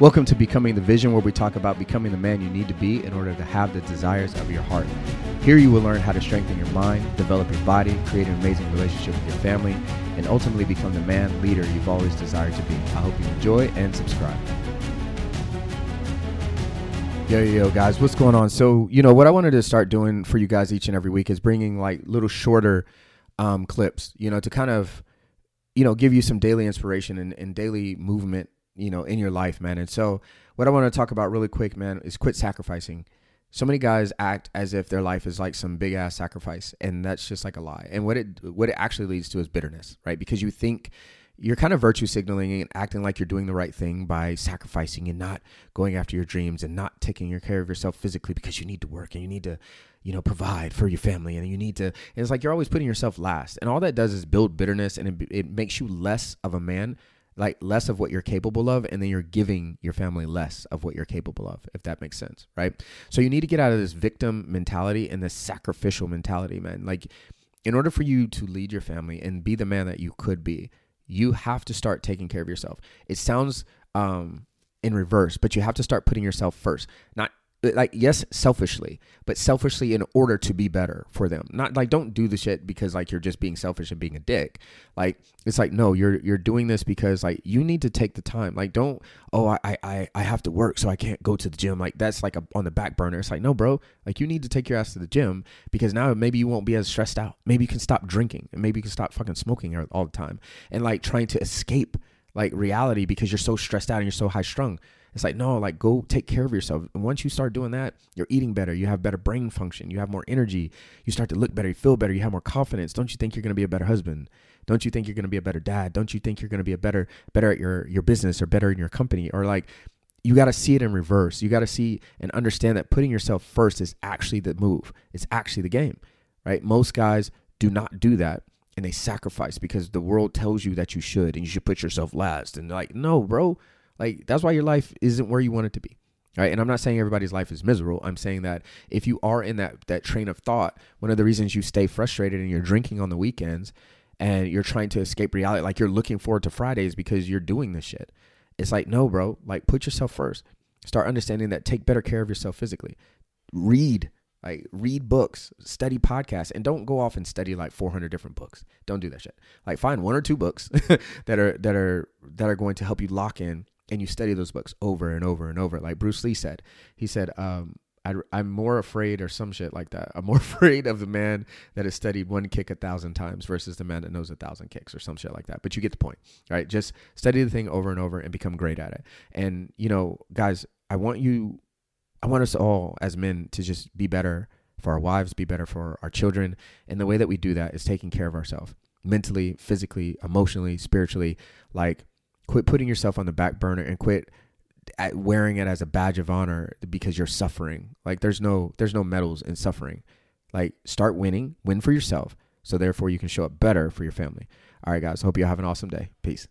Welcome to Becoming the Vision, where we talk about becoming the man you need to be in order to have the desires of your heart. Here you will learn how to strengthen your mind, develop your body, create an amazing relationship with your family, and ultimately become the man leader you've always desired to be. I hope you enjoy and subscribe. Yo, yo, yo, guys, what's going on? So, you know, what I wanted to start doing for you guys each and every week is bringing like little shorter um, clips, you know, to kind of, you know, give you some daily inspiration and, and daily movement you know, in your life, man. And so, what I want to talk about really quick, man, is quit sacrificing. So many guys act as if their life is like some big ass sacrifice, and that's just like a lie. And what it what it actually leads to is bitterness, right? Because you think you're kind of virtue signaling and acting like you're doing the right thing by sacrificing and not going after your dreams and not taking care of yourself physically because you need to work and you need to you know provide for your family and you need to and it's like you're always putting yourself last and all that does is build bitterness and it, it makes you less of a man like less of what you're capable of and then you're giving your family less of what you're capable of if that makes sense right? So you need to get out of this victim mentality and this sacrificial mentality man. Like in order for you to lead your family and be the man that you could be you have to start taking care of yourself. It sounds um in reverse but you have to start putting yourself first. Not Uh, like yes selfishly but selfishly in order to be better for them. Not like don't do the shit because like you're just being selfish and being a dick. Like it's like no you're you're doing this because like you need to take the time. Like don't oh i i i have to work so i can't go to the gym. Like that's like a, on the back burner. It's like no bro. Like you need to take your ass to the gym because now maybe you won't be as stressed out. Maybe you can stop drinking and maybe you can stop fucking smoking all the time and like trying to escape like reality because you're so stressed out and you're so high strung it's like, no, like go take care of yourself. And once you start doing that, you're eating better. You have better brain function. You have more energy. You start to look better. You feel better. You have more confidence. Don't you think you're going to be a better husband? Don't you think you're going to be a better dad? Don't you think you're going to be a better, better at your, your business or better in your company? Or like, you got to see it in reverse. You got to see and understand that putting yourself first is actually the move. It's actually the game, right? Most guys do not do that and they sacrifice because the world tells you that you should and you should put yourself last. And like, no, bro, like that's why your life isn't where you want it to be. Right? And I'm not saying everybody's life is miserable. I'm saying that if you are in that that train of thought, one of the reasons you stay frustrated and you're drinking on the weekends and you're trying to escape reality, like you're looking forward to Fridays because you're doing this shit. It's like, no, bro, like put yourself first. Start understanding that take better care of yourself physically. Read, like read books, study podcasts, and don't go off and study like 400 different books. Don't do that shit. Like find one or two books that are that are that are going to help you lock in and you study those books over and over and over. Like Bruce Lee said, he said, um, I, am more afraid or some shit like that. I'm more afraid of the man that has studied one kick a thousand times versus the man that knows a thousand kicks or some shit like that. But you get the point, right? Just study the thing over and over and become great at it. And, you know, guys, I want you, I want us all as men to just be better for our wives, be better for our children. And the way that we do that is taking care of ourselves mentally, physically, emotionally, spiritually. Like, quit putting yourself on the back burner and quit wearing it as a badge of honor because you're suffering. Like there's no there's no medals in suffering. Like start winning, win for yourself, so therefore you can show up better for your family. All right, guys. Hope you have an awesome day. Peace.